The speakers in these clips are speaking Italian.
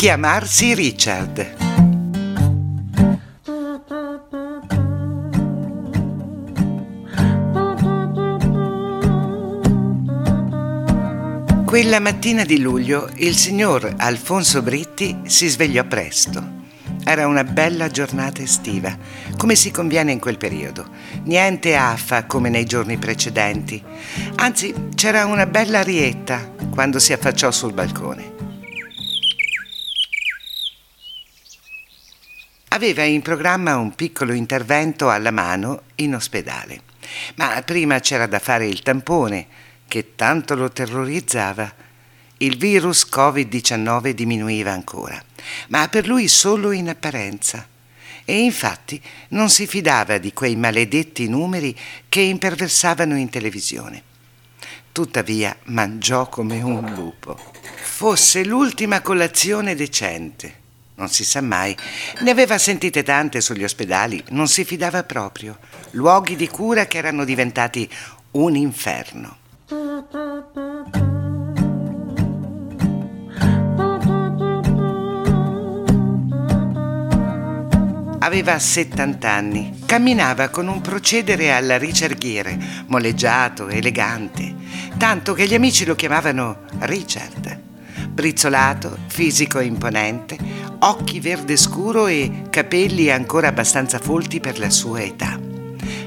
chiamarsi Richard. Quella mattina di luglio il signor Alfonso Britti si svegliò presto. Era una bella giornata estiva, come si conviene in quel periodo. Niente affa come nei giorni precedenti. Anzi, c'era una bella arietta quando si affacciò sul balcone. Aveva in programma un piccolo intervento alla mano in ospedale, ma prima c'era da fare il tampone che tanto lo terrorizzava. Il virus Covid-19 diminuiva ancora, ma per lui solo in apparenza. E infatti non si fidava di quei maledetti numeri che imperversavano in televisione. Tuttavia mangiò come un lupo. Fosse l'ultima colazione decente. Non si sa mai. Ne aveva sentite tante sugli ospedali, non si fidava proprio. Luoghi di cura che erano diventati un inferno. Aveva 70 anni, camminava con un procedere alla ricerghiere, moleggiato, elegante, tanto che gli amici lo chiamavano Richard. Brizzolato, fisico imponente, occhi verde scuro e capelli ancora abbastanza folti per la sua età.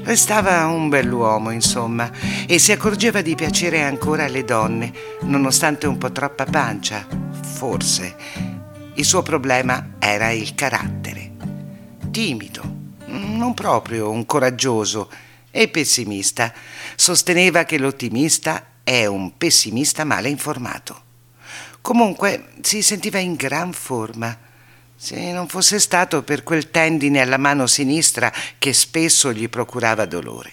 Restava un bell'uomo, insomma, e si accorgeva di piacere ancora alle donne, nonostante un po' troppa pancia, forse. Il suo problema era il carattere. Timido, non proprio un coraggioso, e pessimista. Sosteneva che l'ottimista è un pessimista male informato. Comunque si sentiva in gran forma se non fosse stato per quel tendine alla mano sinistra che spesso gli procurava dolore.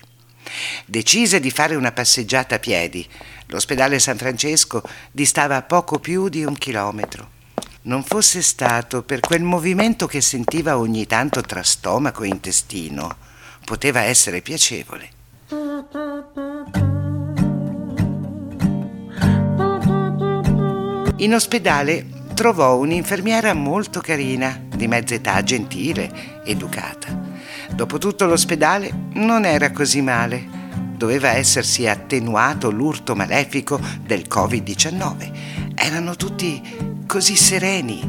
Decise di fare una passeggiata a piedi. L'ospedale San Francesco distava poco più di un chilometro. Non fosse stato per quel movimento che sentiva ogni tanto tra stomaco e intestino, poteva essere piacevole. In ospedale trovò un'infermiera molto carina, di mezza età, gentile, educata. Dopotutto l'ospedale non era così male. Doveva essersi attenuato l'urto malefico del Covid-19. Erano tutti così sereni.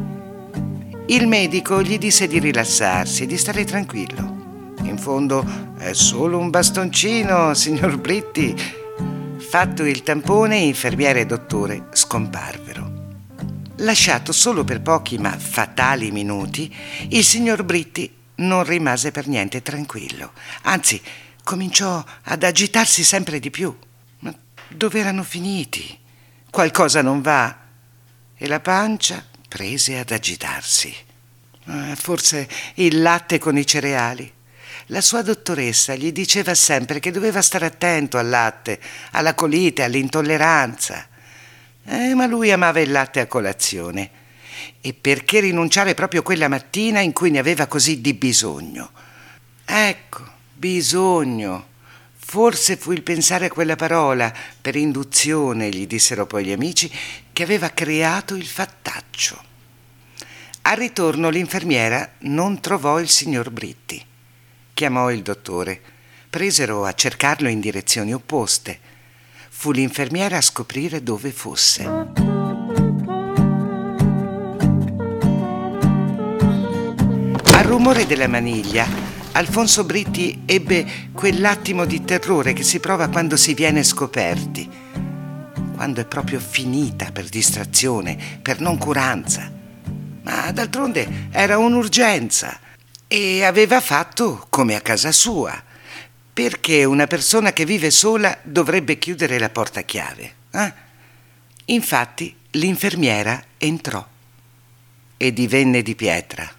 Il medico gli disse di rilassarsi, di stare tranquillo. In fondo è solo un bastoncino, signor Britti. Fatto il tampone, infermiere e dottore scomparvero. Lasciato solo per pochi ma fatali minuti, il signor Britti non rimase per niente tranquillo, anzi cominciò ad agitarsi sempre di più. Ma dove erano finiti? Qualcosa non va. E la pancia prese ad agitarsi. Eh, forse il latte con i cereali. La sua dottoressa gli diceva sempre che doveva stare attento al latte, alla colite, all'intolleranza. Eh, ma lui amava il latte a colazione. E perché rinunciare proprio quella mattina in cui ne aveva così di bisogno? Ecco, bisogno. Forse fu il pensare a quella parola, per induzione, gli dissero poi gli amici, che aveva creato il fattaccio. Al ritorno l'infermiera non trovò il signor Britti. Chiamò il dottore. Presero a cercarlo in direzioni opposte fu l'infermiera a scoprire dove fosse. Al rumore della maniglia, Alfonso Britti ebbe quell'attimo di terrore che si prova quando si viene scoperti, quando è proprio finita per distrazione, per noncuranza. Ma d'altronde era un'urgenza e aveva fatto come a casa sua perché una persona che vive sola dovrebbe chiudere la porta a chiave? Eh? Infatti l'infermiera entrò e divenne di pietra.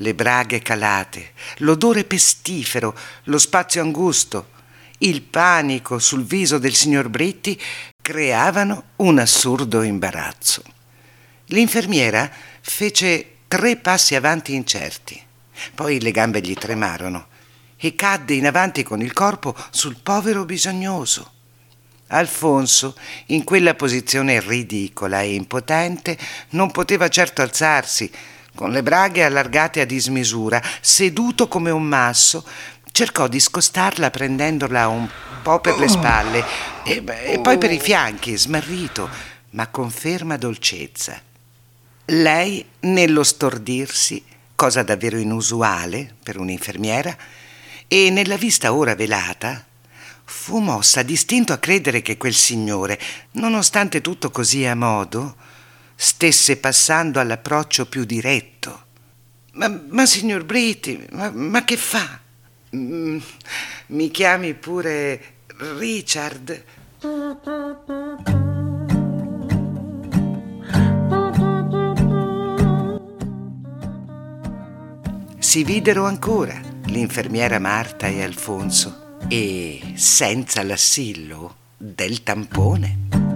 Le braghe calate, l'odore pestifero, lo spazio angusto, il panico sul viso del signor Britti creavano un assurdo imbarazzo. L'infermiera fece tre passi avanti incerti, poi le gambe gli tremarono e cadde in avanti con il corpo sul povero bisognoso. Alfonso, in quella posizione ridicola e impotente, non poteva certo alzarsi. Con le braghe allargate a dismisura, seduto come un masso, cercò di scostarla prendendola un po' per le spalle e, e poi per i fianchi, smarrito, ma con ferma dolcezza. Lei, nello stordirsi, cosa davvero inusuale per un'infermiera, e nella vista ora velata, fu mossa distinto a credere che quel signore, nonostante tutto così a modo, stesse passando all'approccio più diretto. Ma, ma signor Britti, ma, ma che fa? Mm, mi chiami pure Richard? Si videro ancora l'infermiera Marta e Alfonso e senza l'assillo del tampone.